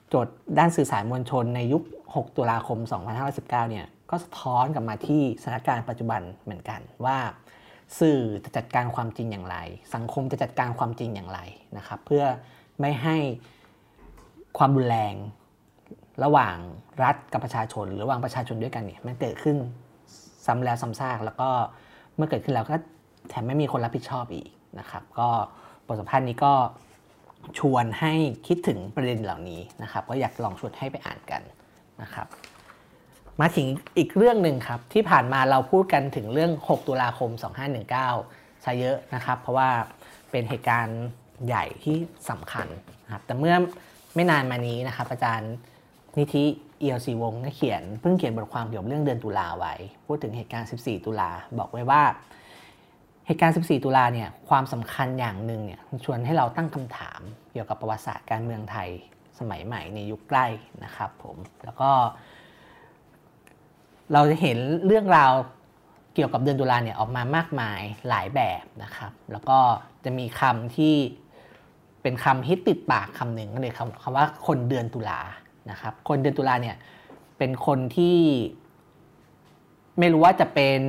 โจทย์ด้านสื่อสารมวลชนในยุค6 ตุลาคม 2519 เนี่ย ก็สะท้อนกลับมาที่สถานการณ์ปัจจุบันเหมือนกันว่า สื่อจะจัดการความจริงอย่างไร สังคมจะจัดการความจริงอย่างไรนะครับ เพื่อไม่ให้ความรุนแรงระหว่างรัฐกับประชาชน หรือระหว่างประชาชนด้วยกันเนี่ยมันเกิดขึ้นซ้ำแล้วซ้ำซากแล้วก็เมื่อเกิดขึ้นแล้วก็แถมไม่มีคนรับผิดชอบอีกนะครับ ก็บทสัมภาษณ์นี้ก็ชวนให้คิดถึงประเด็นเหล่านี้นะครับ ก็อยากลองชวนให้ไปอ่านกัน นะครับ มาถึงอีกเรื่องหนึ่งครับ ที่ผ่านมาเราพูดกันถึงเรื่อง 6 ตุลาคม 2519ซะเยอะนะครับ เพราะว่าเป็นเหตุการณ์ใหญ่ที่สำคัญนะครับ แต่เมื่อไม่นานมานี้นะครับ อาจารย์นิธิเอียวซีวงได้เขียนเพิ่งเขียนบทความเกี่ยวกับเรื่องเดือนตุลาไว้ พูดถึงเหตุการณ์ 14 ตุลาบอกไว้ว่าเหตุการณ์ 14 ตุลาเนี่ย ความสำคัญอย่างหนึ่งเนี่ย ชวนให้เราตั้งคำถามเกี่ยวกับประวัติศาสตร์การเมืองไทย สมัยใหม่ในยุคใกล้นะครับผมแล้วก็เราจะเห็นเรื่องราวเกี่ยวกับเดือนตุลาเนี่ยออกมามากมายหลายแบบนะครับ แล้วก็จะมีคำที่เป็นคำฮิตติดปากคำหนึ่งก็เลยคำคำว่าคนเดือนตุลานะครับ คนเดือนตุลาเนี่ยเป็นคนที่ไม่รู้ว่าจะเป็น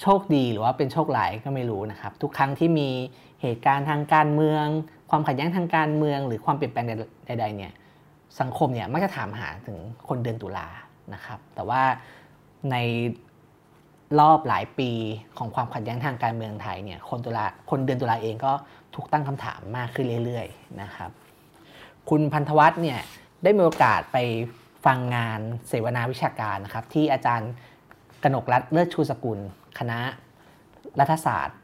โชคดีหรือว่าเป็นโชคร้ายก็ไม่รู้นะครับ ทุกครั้งที่มีเหตุการณ์ทางการเมือง ความขัดแย้งทางการเมืองหรือความเปลี่ยนแปลงใดๆเนี่ยสังคมเนี่ยมักจะถามหาถึงคนเดือนตุลานะครับ แต่ว่าในรอบหลายปีของความขัดแย้งทางการเมืองไทยเนี่ยคนตุลาคนเดือนตุลาเองก็ถูกตั้งคำถามมากขึ้นเรื่อยๆนะครับ คุณพันธวัฒน์เนี่ยได้มีโอกาสไปฟังงานเสวนาวิชาการนะครับ ที่อาจารย์กนกรัฐเลิศชูสกุล คณะรัฐศาสตร์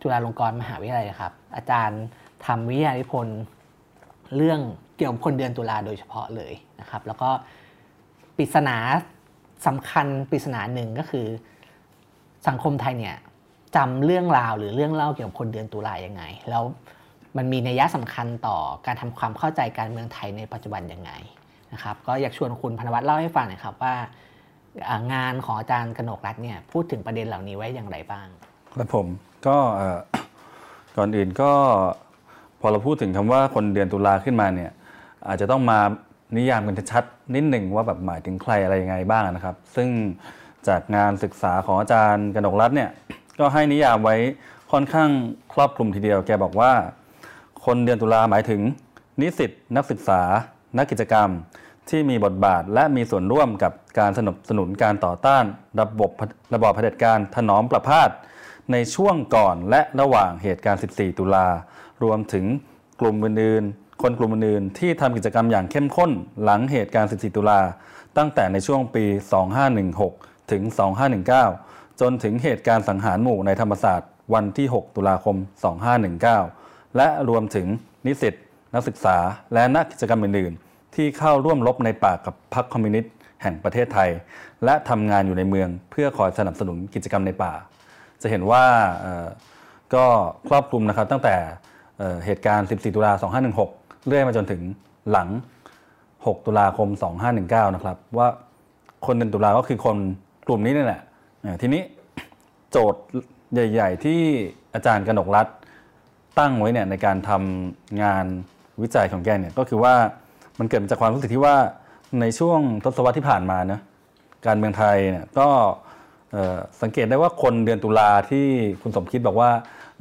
จุฬาลงกรณ์มหาวิทยาลัยครับ อาจารย์ ทำวิทยานิพนธ์เรื่องเกี่ยวกับคนเดือนตุลาโดยเฉพาะเลยนะครับ แล้วก็ปริศนาสำคัญปริศนาหนึ่งก็คือสังคมไทยเนี่ยจำเรื่องราวหรือเรื่องเล่าเกี่ยวกับคนเดือนตุลายังไง แล้วมันมีนัยยะสำคัญต่อการทำความเข้าใจการเมืองไทยในปัจจุบันยังไงนะครับ ก็อยากชวนคุณพนวัตรเล่าให้ฟังหน่อยครับว่างานของอาจารย์กนกรัฐเนี่ยพูดถึงประเด็นเหล่านี้ไว้อย่างไรบ้าง ครับผมก็ก่อนอื่นก็ อเราพูดถึงคำว่าคนเดือนตุลาขึ้นมาเนี่ยอาจจะต้องมานิยามกันชัดนิดหนึ่งว่าแบบหมายถึงใครอะไรยังไงบ้างนะครับ ซึ่งจากงานศึกษาของอาจารย์กนกรัฐเนี่ยก็ให้นิยามไว้ค่อนข้างครอบคลุมทีเดียว แกบอกว่า คนเดือนตุลาหมายถึง นิสิตนักศึกษา นักกิจกรรม ที่มีบทบาทและมีส่วนร่วมกับการสนับสนุนการต่อต้าน ระบบระบอบเผด็จการถนอมประพาสในช่วงก่อนและระหว่างเหตุการณ์ 14 ตุลา รวมถึงกลุ่มอื่นๆคนกลุ่มอื่นๆที่ทำกิจกรรมอย่างเข้มข้นหลังเหตุการณ์ 14 ตุลา ตั้งแต่ในช่วงปี 2516 ถึง 2519 จนถึงเหตุการณ์สังหารหมู่ในธรรมศาสตร์วันที่ 6 ตุลาคม 2519 และรวมถึงนิสิตนักศึกษาและนักกิจกรรมอื่นๆ ที่เข้าร่วมรบในป่ากับพรรคคอมมิวนิสต์แห่งประเทศไทย และทำงานอยู่ในเมืองเพื่อคอยสนับสนุนกิจกรรมในป่า จะเห็นว่าก็ครอบคลุมนะครับตั้งแต่ เหตุการณ์ 14 ตุลา 2516 เรื่อยมาจนถึงหลัง 6 ตุลาคม 2519 นะครับ ว่าคนเดือนตุลาก็คือคนกลุ่มนี้นี่แหละทีนี้โจทย์ใหญ่ ๆ ที่อาจารย์กนกรัฐตั้งไว้เนี่ยในการทำงานวิจัยของแกเนี่ยก็คือว่ามันเกิดมาจากความรู้สึกที่ว่าในช่วงทศวรรษที่ผ่านมานะการเมืองไทยเนี่ยก็สังเกตได้ว่าคนเดือนตุลาที่คุณสมคิดบอกว่า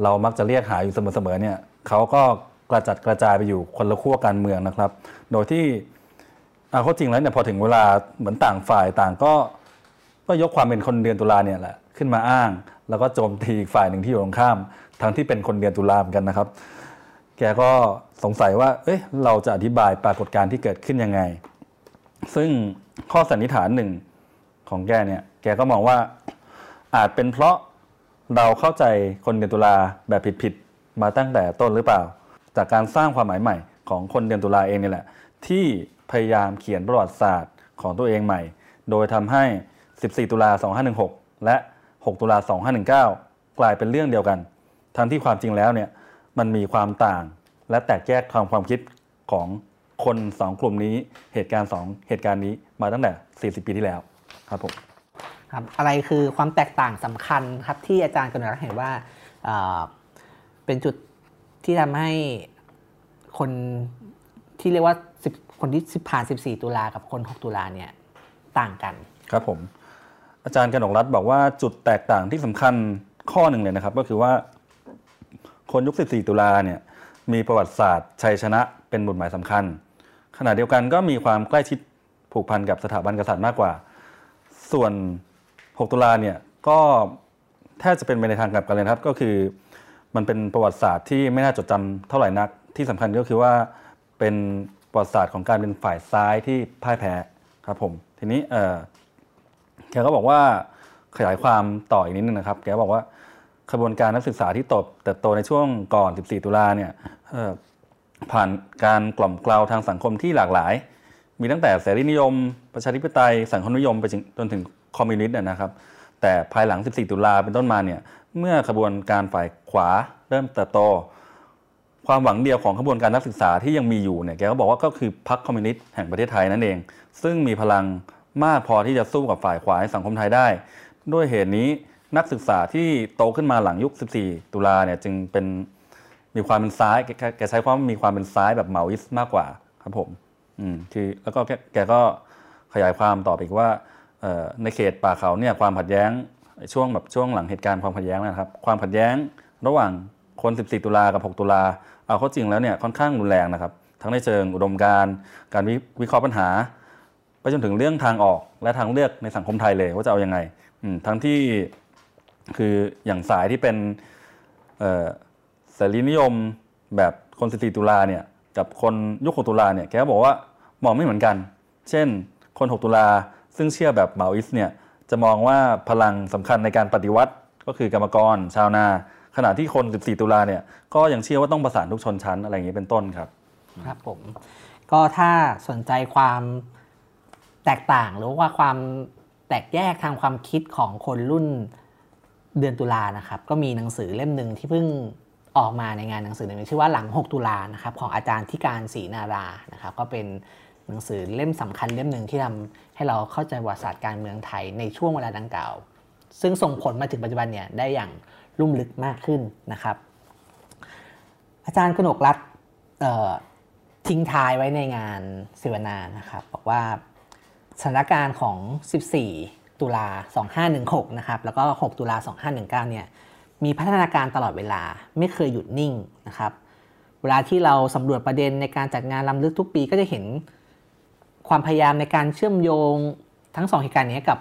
เรามักจะเรียกหาอยู่เสมอๆเนี่ย เขาก็กระจัดกระจายไปอยู่คนละขั้วการเมืองนะครับ โดยที่เอาข้อจริงแล้วเนี่ยพอถึงเวลาเหมือนต่างฝ่ายต่างก็ก็ยกความเป็นคนเดือนตุลาเนี่ยแหละขึ้นมาอ้าง แล้วก็โจมตีอีกฝ่ายหนึ่งที่อยู่ตรงข้าม ทั้งที่เป็นคนเดือนตุลาเหมือนกันนะครับ แกก็สงสัยว่า เอ๊ะเราจะอธิบายปรากฏการณ์ที่เกิดขึ้นยังไง ซึ่งข้อสันนิษฐานหนึ่งของแกเนี่ย แกก็มองว่าอาจเป็นเพราะเราเข้าใจคนเดือนตุลาแบบผิด มาตั้งแต่ต้นหรือเปล่า จากการสร้างความหมายใหม่ของคนเดือนตุลาเองนี่แหละ ที่พยายามเขียนประวัติศาสตร์ของตัวเองใหม่ โดยทำให้ 14 ตุลา 2516 และ 6 ตุลา 2519 กลายเป็นเรื่องเดียวกัน ทั้งที่ความจริงแล้วเนี่ยมันมีความต่างและแตกแยกทางความคิดของคนสองกลุ่มนี้เหตุการณ์สองเหตุการณ์นี้มาตั้งแต่ 40 ปีที่แล้วครับผมครับอะไรคือความแตกต่างสำคัญครับที่อาจารย์กนกเห็นว่า เป็นจุดที่ทำให้คนที่เรียกว่าคนที่ผ่าน 14 ตุลากับคน 6 ตุลาเนี่ยต่างกัน ครับผม อาจารย์กนกรัฐบอกว่าจุดแตกต่างที่สำคัญข้อหนึ่งเลยนะครับ ก็คือว่า คนยุค 14 ตุลาเนี่ยมีประวัติศาสตร์ชัยชนะเป็นบทหมายสำคัญ ขณะเดียวกันก็มีความใกล้ชิดผูกพันกับสถาบันกษัตริย์มากกว่า ส่วน 6 ตุลาเนี่ยก็แทบจะเป็นไปในทางกลับกันเลยครับ ก็คือ มันเป็นประวัติศาสตร์ที่ไม่น่าจดจำเท่าไหร่นัก ที่สำคัญก็คือว่าเป็นประวัติศาสตร์ของการเป็นฝ่ายซ้ายที่พ่ายแพ้ครับผม ทีนี้เออแกก็บอกว่าขยายความต่ออีกนิดนึงนะครับ แกบอกว่าขบวนการนักศึกษาที่ตบเติบโตในช่วงก่อน 14 ตุลาเนี่ยผ่านการกล่อมกล่าวทางสังคมที่หลากหลาย มีตั้งแต่เสรีนิยม ประชาธิปไตย สังคมนิยมไปจนถึงคอมมิวนิสต์นะครับ แต่ภายหลัง 14 ตุลาเป็นต้นมาเนี่ยเมื่อขบวนการฝ่ายขวาเริ่มเติบโต ความหวังเดียวของขบวนการนักศึกษาที่ยังมีอยู่เนี่ยแกก็บอกว่าก็คือพรรคคอมมิวนิสต์แห่งประเทศไทยนั่นเอง ซึ่งมีพลังมากพอที่จะสู้กับฝ่ายขวาในสังคมไทยได้ ด้วยเหตุนี้นักศึกษาที่โตขึ้นมาหลังยุค 14 ตุลาเนี่ยจึงเป็นมีความเป็นซ้ายแกใช้ความมีความเป็นซ้ายแบบเหมาอิสมากกว่าครับผม อืมคือแล้วก็แกก็ขยายความต่อไปอีกว่า ในเขตป่าเขาเนี่ยความขัดแย้งช่วงแบบช่วงหลังเหตุการณ์ความขัดแย้งนะครับ ความขัดแย้งระหว่างคน 14 ตุลากับ 6 ตุลาเอาเข้าจริงแล้วเนี่ยค่อนข้างรุนแรงนะครับ ทั้งในเชิงอุดมการการวิเคราะห์ปัญหา ไปจนถึงเรื่องทางออกและทางเลือกในสังคมไทยเลยว่าจะเอาอยัางไงทั้งที่คืออย่างสายที่เป็นเสรีนิยมแบบคนสิตุลาเนี่ยกับคนยุค 6 ตุลาเนี่ยแกบอกว่า มองไม่เหมือนกัน เช่น คน 6 ตุลา ซึ่งเชื่อแบบเมาอิสเนี่ยจะมองว่าพลังสำคัญในการปฏิวัติก็คือกรรมกร ชาวนา ขณะที่คน 14 ตุลาเนี่ยก็ยังเชื่อว่าต้องประสานทุกชนชั้นอะไรอย่างนี้เป็นต้นครับ ครับผม ก็ถ้าสนใจความแตกต่างหรือว่าความแตกแยกทางความคิดของคนรุ่นเดือนตุลานะครับ ก็มีหนังสือเล่มหนึ่งที่เพิ่งออกมาในงานหนังสือหนึ่งชื่อว่าหลัง 6 ตุลานะครับของอาจารย์ที่การศรีนารานะครับ ก็เป็น นังสือเล่มสำคัญเล่มหนึ่งที่ทำให้เราเข้าใจประวัติศาสตร์การเมืองไทยในช่วงเวลาดังกล่าว ซึ่งส่งผลมาถึงปัจจุบันเนี่ยได้อย่างลุ่มลึกมากขึ้นนะครับ อาจารย์กนกรัฐทิ้งท้ายไว้ในงานเสวนานะครับบอกว่าสถานการณ์ของ 14 ตุลา 2516 นะครับ แล้วก็ 6 ตุลา 2519 เนี่ย มีพัฒนาการตลอดเวลา ไม่เคยหยุดนิ่งนะครับ เวลาที่เราสำรวจประเด็นในการจัดงานลำลึกทุกปีก็จะเห็น ความพยายามในการเชื่อมโยงทั้งสองเหตุการณ์นี้กับ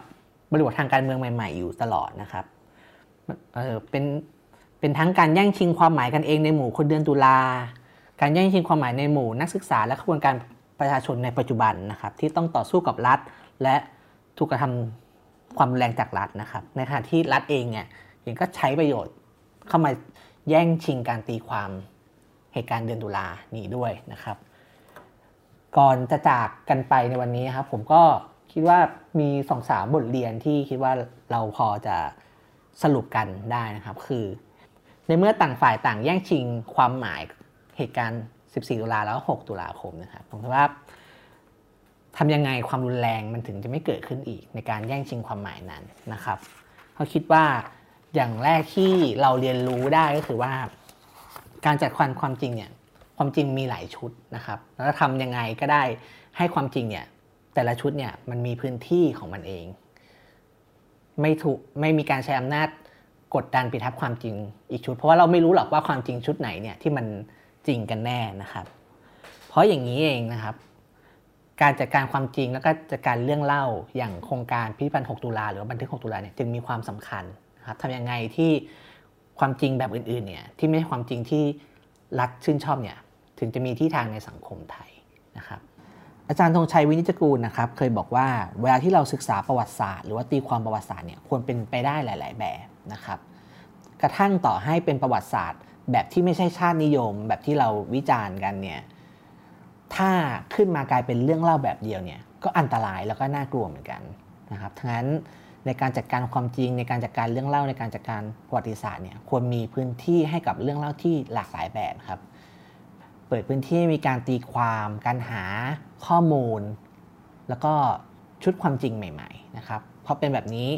บริบททางการเมืองใหม่ ๆ อยู่ตลอดนะครับเออเป็นเป็นทั้งการแย่งชิงความหมายกันเองในหมู่คนเดือนตุลา การแย่งชิงความหมายในหมู่นักศึกษาและขบวนการประชาชนในปัจจุบันนะครับที่ต้องต่อสู้กับรัฐ และถูกกระทำความแรงจากรัฐนะครับในขณะที่รัฐเองเนี่ยเองก็ใช้ประโยชน์เข้ามาแย่งชิงการตีความเหตุการณ์เดือนตุลานี้ด้วยนะครับ ก่อนจะจากกันไปในวันนี้ครับ ผมก็คิดว่ามีสองสามบทเรียนที่คิดว่าเราพอจะสรุปกันได้นะครับ คือ ในเมื่อต่างฝ่ายต่างแย่งชิงความหมายเหตุการณ์ 14 ตุลาแล้ว 6 ตุลาคมนะครับผมคิดว่าทำยังไงความรุนแรงมันถึงจะไม่เกิดขึ้นอีก ในการแย่งชิงความหมายนั้นนะครับเขาคิดว่าอย่างแรกที่เราเรียนรู้ได้ก็คือว่า การจัดความความจริงเนี่ย ความจริงมีหลายชุดนะครับ แล้วทำยังไงก็ได้ให้ความจริงเนี่ยแต่ละชุดเนี่ยมันมีพื้นที่ของมันเอง ไม่ถูกไม่มีการใช้อำนาจกดดันปิดทับความจริงอีกชุด เพราะว่าเราไม่รู้หรอกว่าความจริงชุดไหนเนี่ยที่มันจริงกันแน่นะครับ เพราะอย่างนี้เองนะครับ การจัดการความจริงแล้วก็จัดการเรื่องเล่าอย่างโครงการพิพิธภัณฑ์6ตุลาหรือว่าบันทึก 6 ตุลาเนี่ยจึงมีความสำคัญนะครับทำยังไงที่ความจริงแบบอื่นๆเนี่ยที่ไม่ใช่ความจริงที่รัฐชื่นชอบเนี่ย ถึงจะมีที่ทางในสังคมไทยนะครับอาจารย์ธงชัยวินิจกูลนะครับเคยบอกว่าเวลาที่เราศึกษาประวัติศาสตร์หรือว่าตีความประวัติศาสตร์เนี่ยควรเป็นไปได้หลาย ๆ แบบนะครับกระทั่งต่อให้เป็นประวัติศาสตร์ แบบที่ไม่ใช่ชาตินิยม แบบที่เราวิจารณ์กันเนี่ยถ้าขึ้นมากลายเป็นเรื่องเล่าแบบเดียวเนี่ยก็อันตรายแล้วก็น่ากลัวเหมือนกันนะครับทั้งนั้นในการจัดการความจริงในการจัดการเรื่องเล่าในการจัดการประวัติศาสตร์เนี่ยควรมีพื้นที่ให้กับเรื่องเล่าที่หลากหลายแบบครับ เปิดพื้นที่มีการตีความ การหาข้อมูล แล้วก็ชุดความจริงใหม่ ๆ นะครับพราะเป็นแบบนี้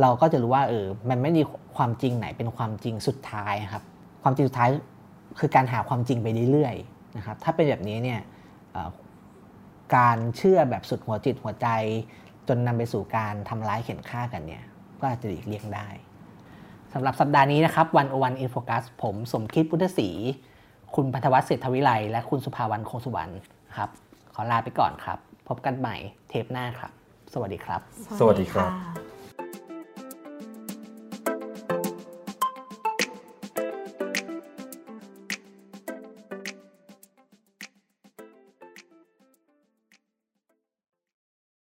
เราก็จะรู้ว่าเออมันไม่มีความจริงไหนเป็นความจริงสุดท้ายครับ ความจริงสุดท้ายคือการหาความจริงไปเรื่อยๆนะครับ ถ้าเป็นแบบนี้เนี่ยการเชื่อแบบสุดหัวจิตหัวใจ จนนำไปสู่การทำร้ายเข็นฆ่ากันเนี่ย ก็อาจจะหลีกเลี่ยงได้สำหรับสัปดาห์นี้นะครับวันโอวันอินโฟกัสผมสมคิดพุทธศรี คุณพันธวัฒน์เศรษฐวิไลและคุณสุภาวรรณคงสุวรรณครับ ขอลาไปก่อนครับ พบกันใหม่เทปหน้าครับ สวัสดีครับ สวัสดีครับ